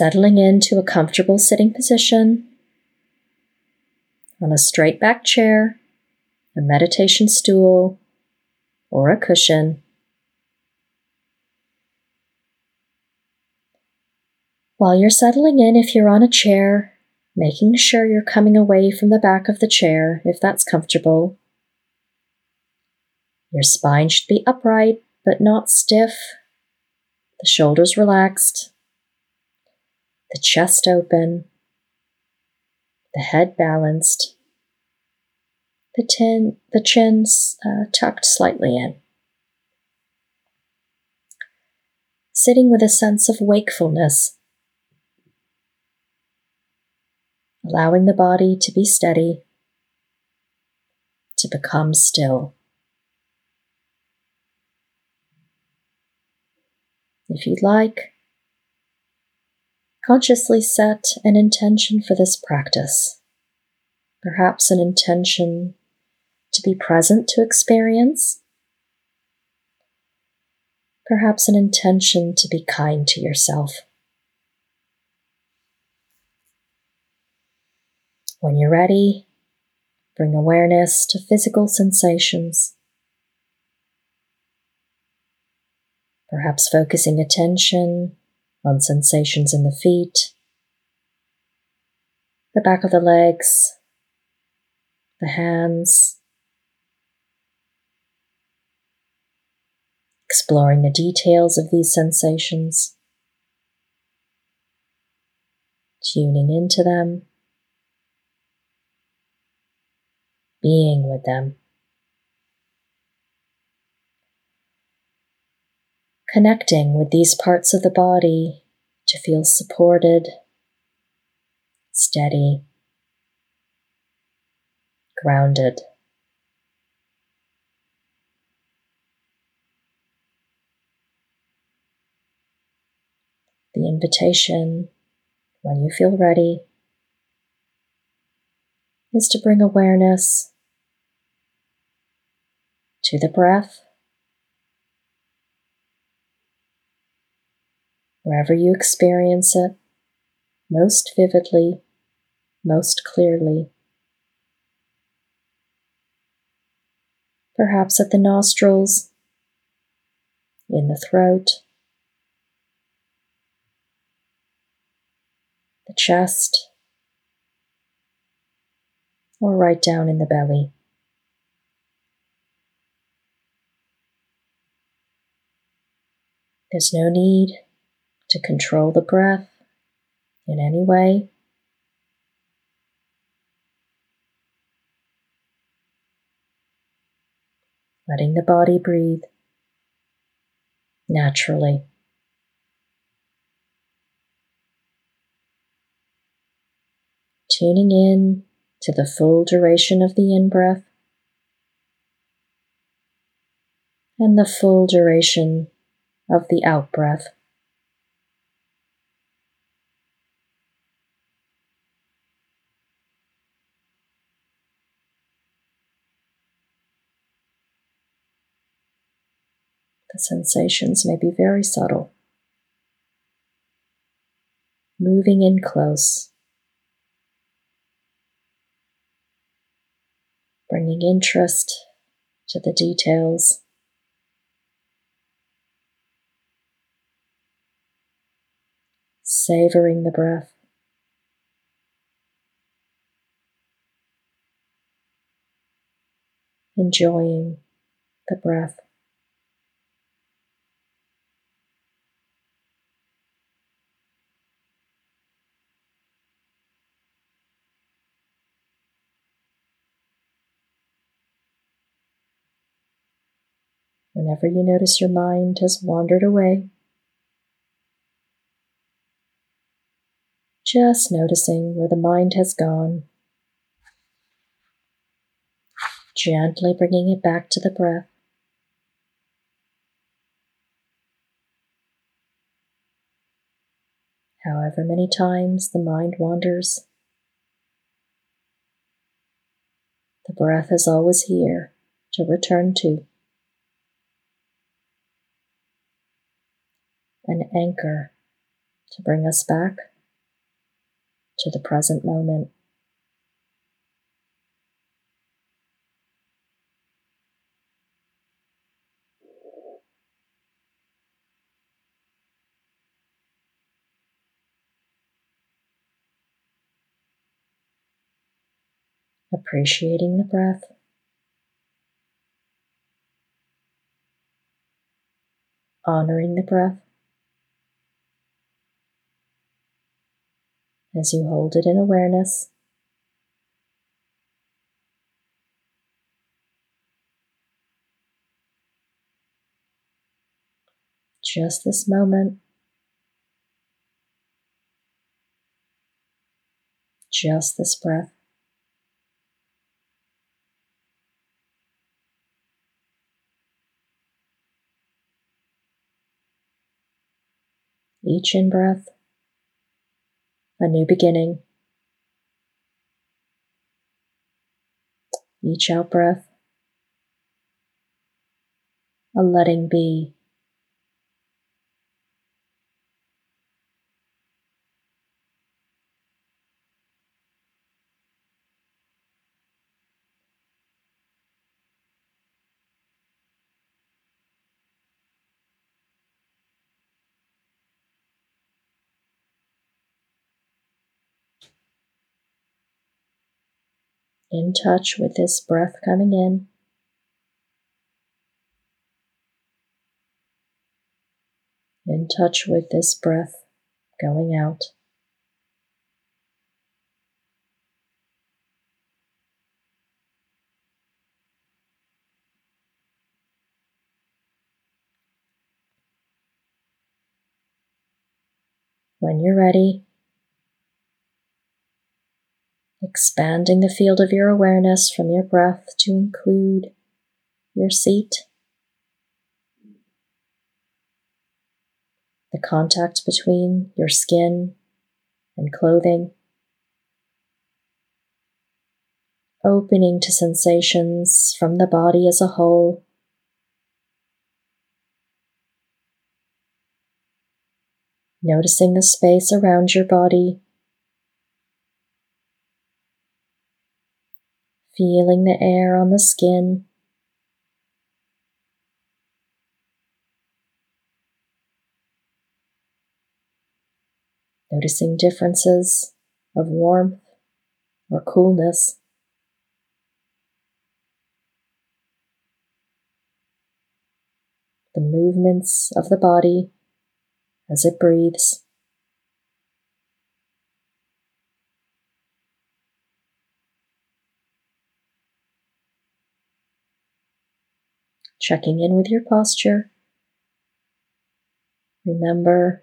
Settling into a comfortable sitting position on a straight back chair, a meditation stool, or a cushion. While you're settling in, if you're on a chair, making sure you're coming away from the back of the chair if that's comfortable. Your spine should be upright but not stiff, the shoulders relaxed, the chest open, the head balanced, the, tin, the chin uh, tucked slightly in. Sitting with a sense of wakefulness, allowing the body to be steady, to become still. If you'd like, consciously set an intention for this practice. Perhaps an intention to be present to experience. Perhaps an intention to be kind to yourself. When you're ready, bring awareness to physical sensations. Perhaps focusing attention on sensations in the feet, the back of the legs, the hands, exploring the details of these sensations, tuning into them, being with them. Connecting with these parts of the body to feel supported, steady, grounded. The invitation, when you feel ready, is to bring awareness to the breath wherever you experience it most vividly, most clearly. Perhaps at the nostrils, in the throat, the chest, or right down in the belly. There's no need to control the breath in any way. Letting the body breathe naturally. Tuning in to the full duration of the in breath and the full duration of the out breath. Sensations may be very subtle. Moving in close, bringing interest to the details. Savoring the breath. Enjoying the breath. Whenever you notice your mind has wandered away, just noticing where the mind has gone, gently bringing it back to the breath. However many times the mind wanders, the breath is always here to return to. An anchor to bring us back to the present moment. Appreciating the breath. Honoring the breath. As you hold it in awareness. Just this moment. Just this breath. Each in breath a new beginning. Each out breath, a letting be. In touch with this breath coming in. In touch with this breath going out. When you're ready, expanding the field of your awareness from your breath to include your seat, the contact between your skin and clothing, opening to sensations from the body as a whole. Noticing the space around your body feeling the air on the skin. Noticing differences of warmth or coolness. The movements of the body as it breathes. Checking in with your posture. Remember,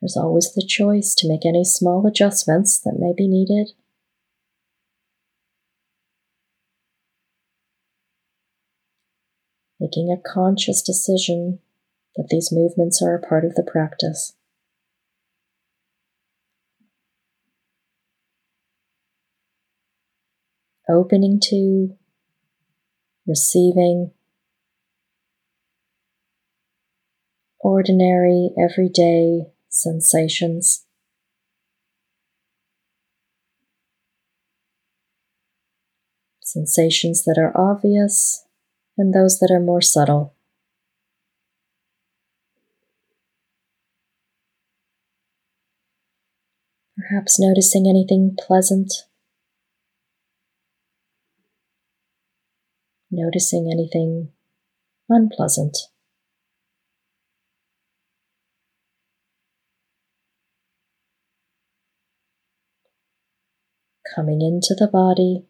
there's always the choice to make any small adjustments that may be needed. Making a conscious decision that these movements are a part of the practice. Opening to receiving ordinary, everyday sensations. Sensations that are obvious and those that are more subtle. Perhaps noticing anything pleasant noticing anything unpleasant. Coming into the body,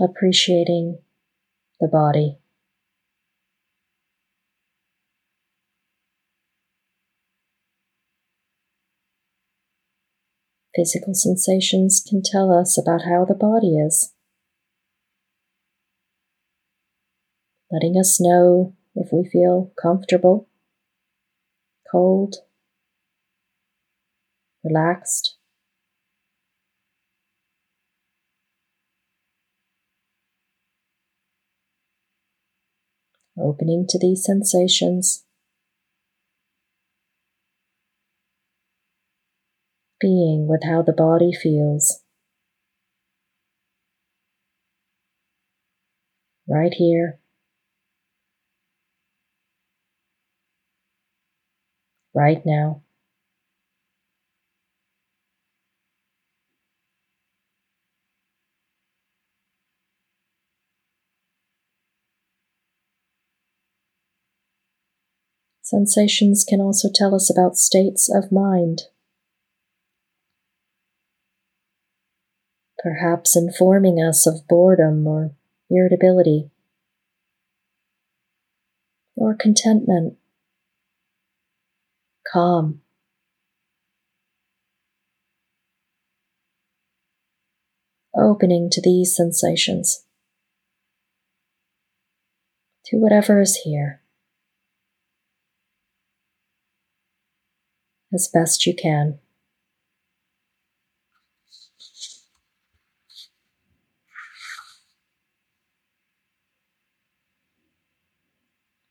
appreciating the body. Physical sensations can tell us about how the body is, letting us know if we feel comfortable, cold, relaxed. Opening to these sensations being with how the body feels. Right here. Right now. Sensations can also tell us about states of mind. Perhaps informing us of boredom or irritability or contentment, calm. Opening to these sensations, to whatever is here. as best you can.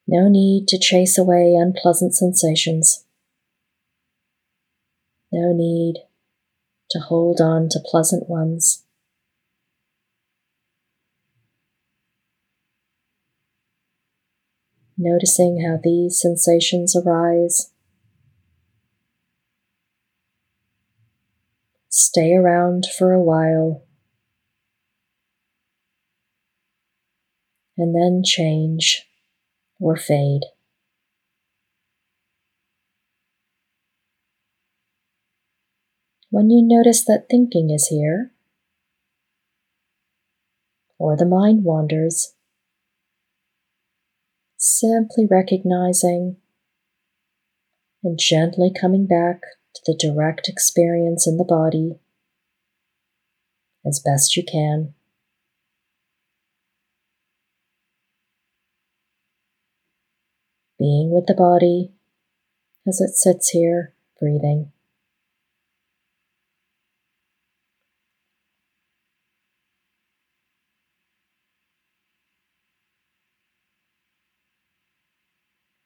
No need to chase away unpleasant sensations. No need to hold on to pleasant ones. Noticing how these sensations arise Stay around for a while and then change or fade. When you notice that thinking is here, or the mind wanders, simply recognizing and gently coming back to the direct experience in the body as best you can. Being with the body as it sits here, breathing.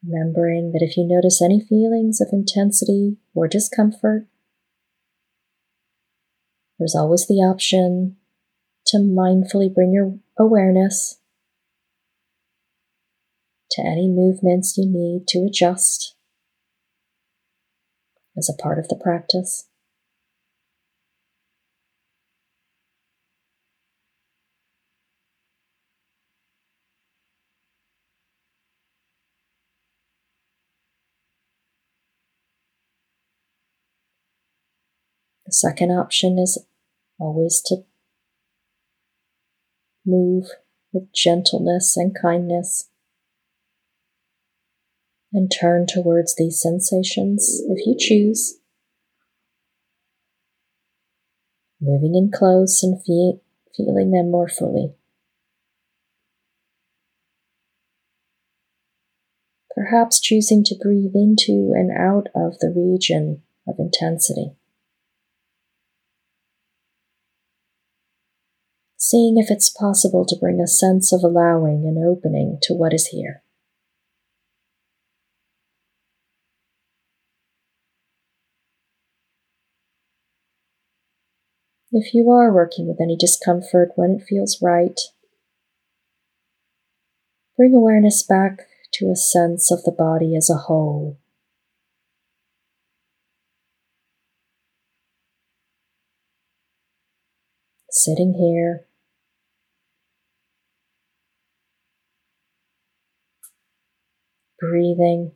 remembering that if you notice any feelings of intensity or discomfort, there's always the option to mindfully bring your awareness to any movements you need to adjust as a part of the practice. The second option is always to move with gentleness and kindness and turn towards these sensations if you choose. Moving in close and fe- feeling them more fully. Perhaps choosing to breathe into and out of the region of intensity. seeing if it's possible to bring a sense of allowing and opening to what is here. If you are working with any discomfort when it feels right, bring awareness back to a sense of the body as a whole. Sitting here breathing.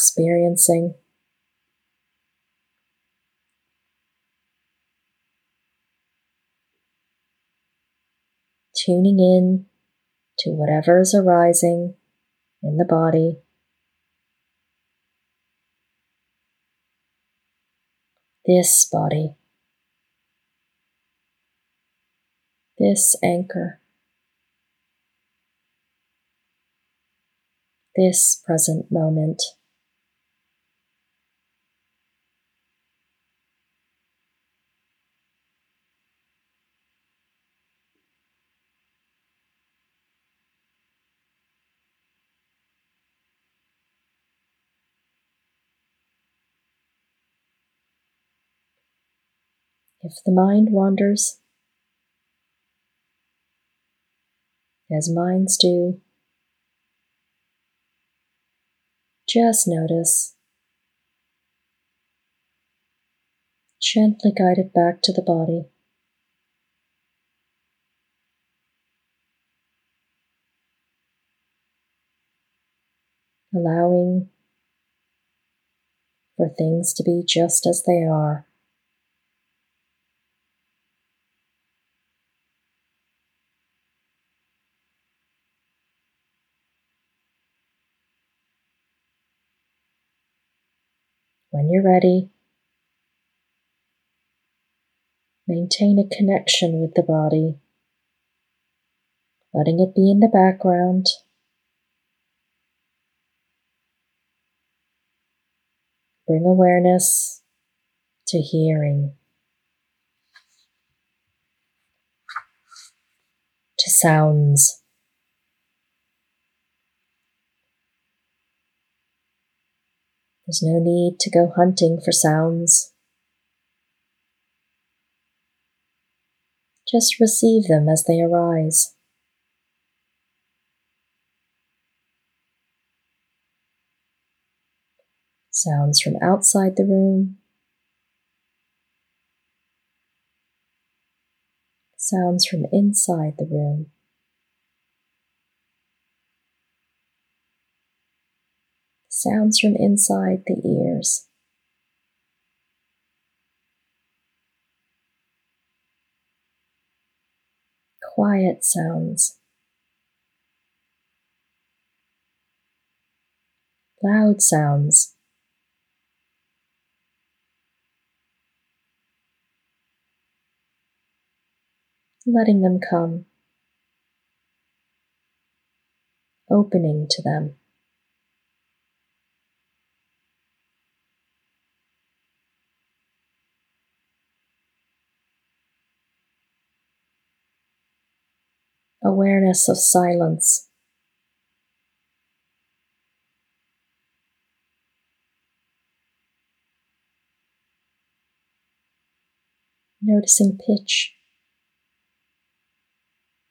Experiencing. Tuning in to whatever is arising in the body. This body. this anchor, this present moment. If the mind wanders, as minds do, just notice. Gently guide it back to the body. Allowing for things to be just as they are. When you're ready, maintain a connection with the body, letting it be in the background. Bring awareness to hearing, to sounds. There's no need to go hunting for sounds. Just receive them as they arise. sounds from outside the room, sounds from inside the room. Sounds from inside the ears. Quiet sounds. Loud sounds. letting them come, opening to them. Awareness of silence. Noticing pitch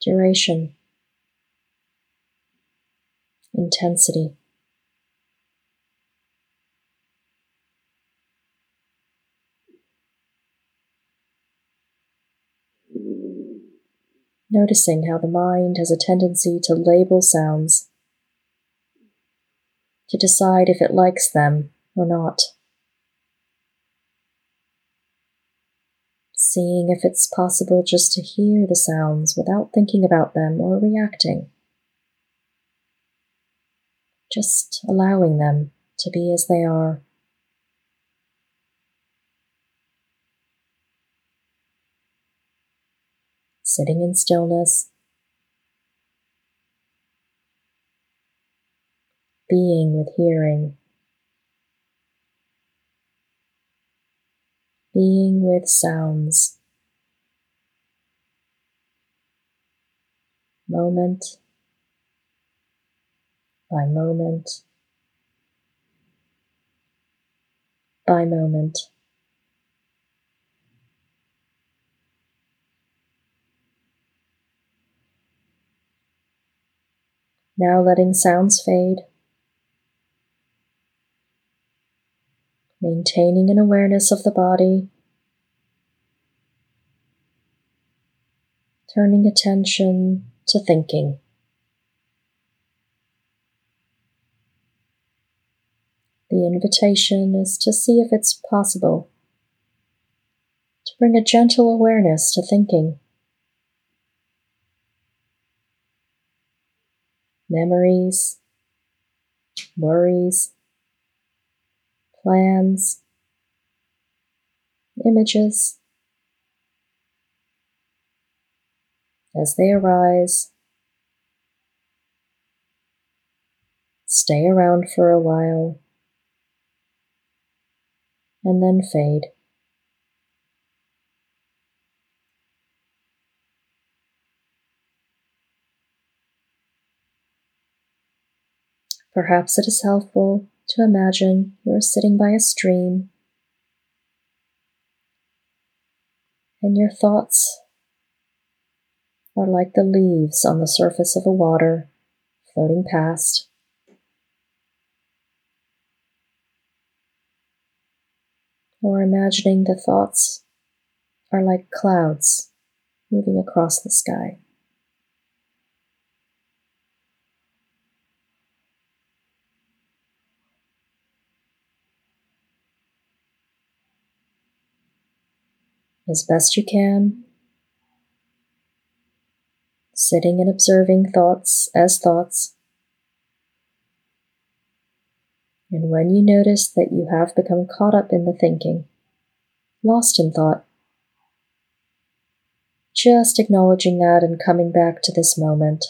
duration, intensity. Noticing how the mind has a tendency to label sounds, to decide if it likes them or not. seeing if it's possible just to hear the sounds without thinking about them or reacting. Just allowing them to be as they are. Sitting in stillness, being with hearing. being with sounds. Moment by moment by moment. Now letting sounds fade. maintaining an awareness of the body, turning attention to thinking. The invitation is to see if it's possible to bring a gentle awareness to thinking. Memories, worries, plans, images. As they arise, stay around for a while and then fade. Perhaps it is helpful to imagine you are sitting by a stream. And your thoughts are like the leaves on the surface of a water floating past. Or imagining the thoughts are like clouds moving across the sky. As best you can, sitting and observing thoughts as thoughts. And when you notice that you have become caught up in the thinking, lost in thought, just acknowledging that and coming back to this moment.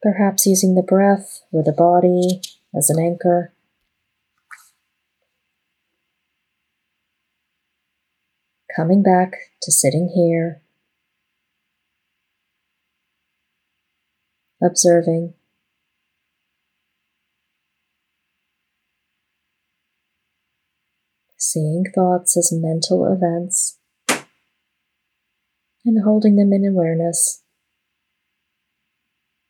Perhaps using the breath or the body as an anchor. Coming back to sitting here, observing. seeing thoughts as mental events and holding them in awareness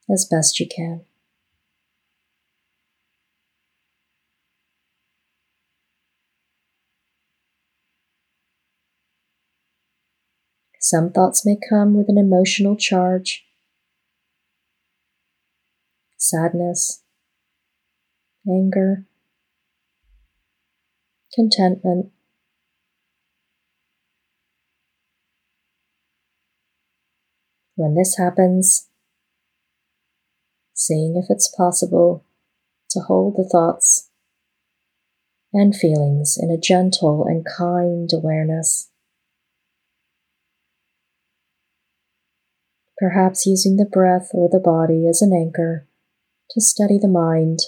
as best you can. Some thoughts may come with an emotional charge, sadness, anger, contentment. When this happens, seeing if it's possible to hold the thoughts and feelings in a gentle and kind awareness. Perhaps using the breath or the body as an anchor to steady the mind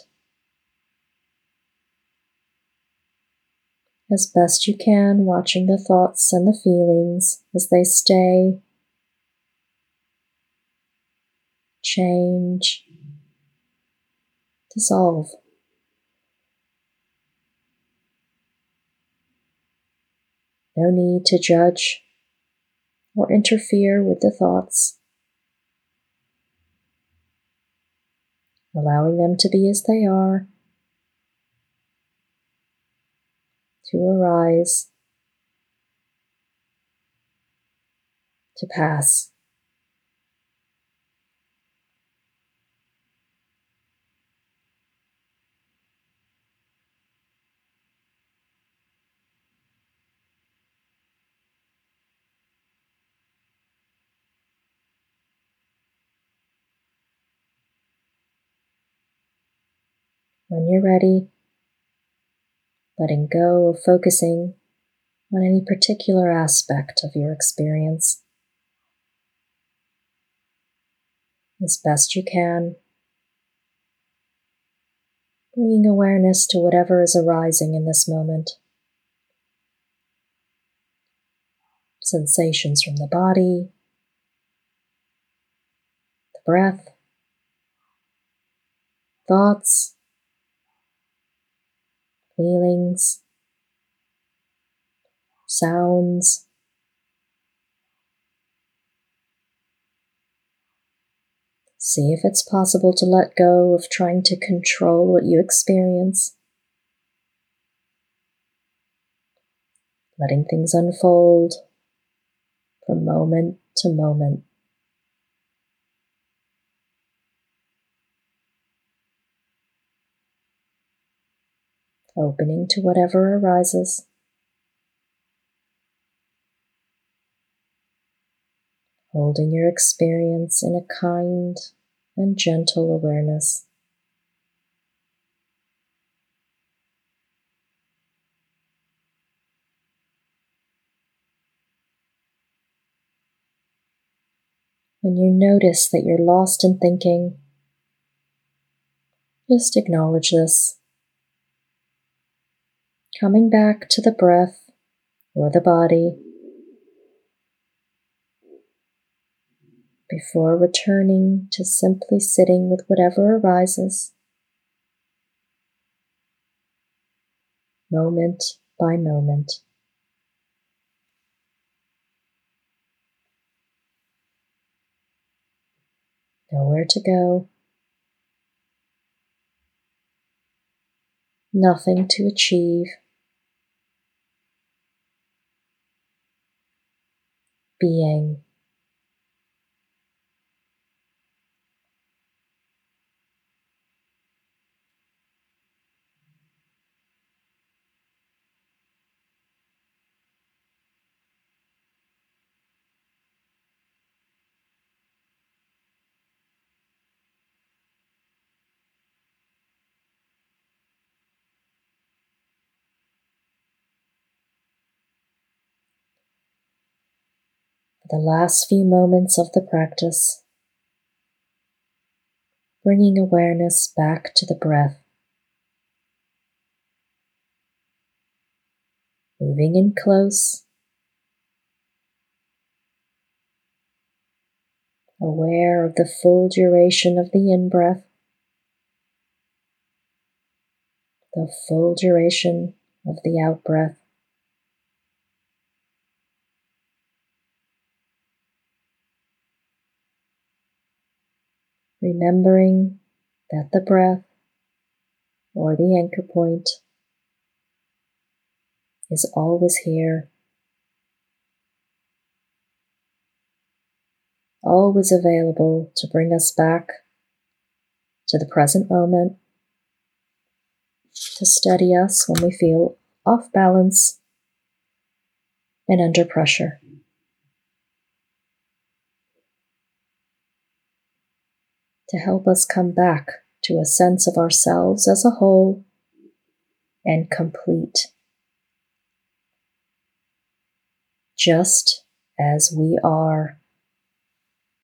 as best you can, watching the thoughts and the feelings as they stay, change, dissolve. No need to judge or interfere with the thoughts. Allowing them to be as they are to arise, to pass. When you're ready, letting go of focusing on any particular aspect of your experience as best you can, bringing awareness to whatever is arising in this moment. Sensations from the body, the breath, thoughts, feelings, sounds. See if it's possible to let go of trying to control what you experience. Letting things unfold from moment to moment. Opening to whatever arises. Holding your experience in a kind and gentle awareness. When you notice that you're lost in thinking, just acknowledge this coming back to the breath or the body before returning to simply sitting with whatever arises, moment by moment. Nowhere to go. Nothing to achieve. Being. The last few moments of the practice, bringing awareness back to the breath. Moving in close, aware of the full duration of the in breath, the full duration of the out breath. Remembering that the breath or the anchor point is always here, always available to bring us back to the present moment, to steady us when we feel off balance and under pressure. To help us come back to a sense of ourselves as a whole and complete. Just as we are.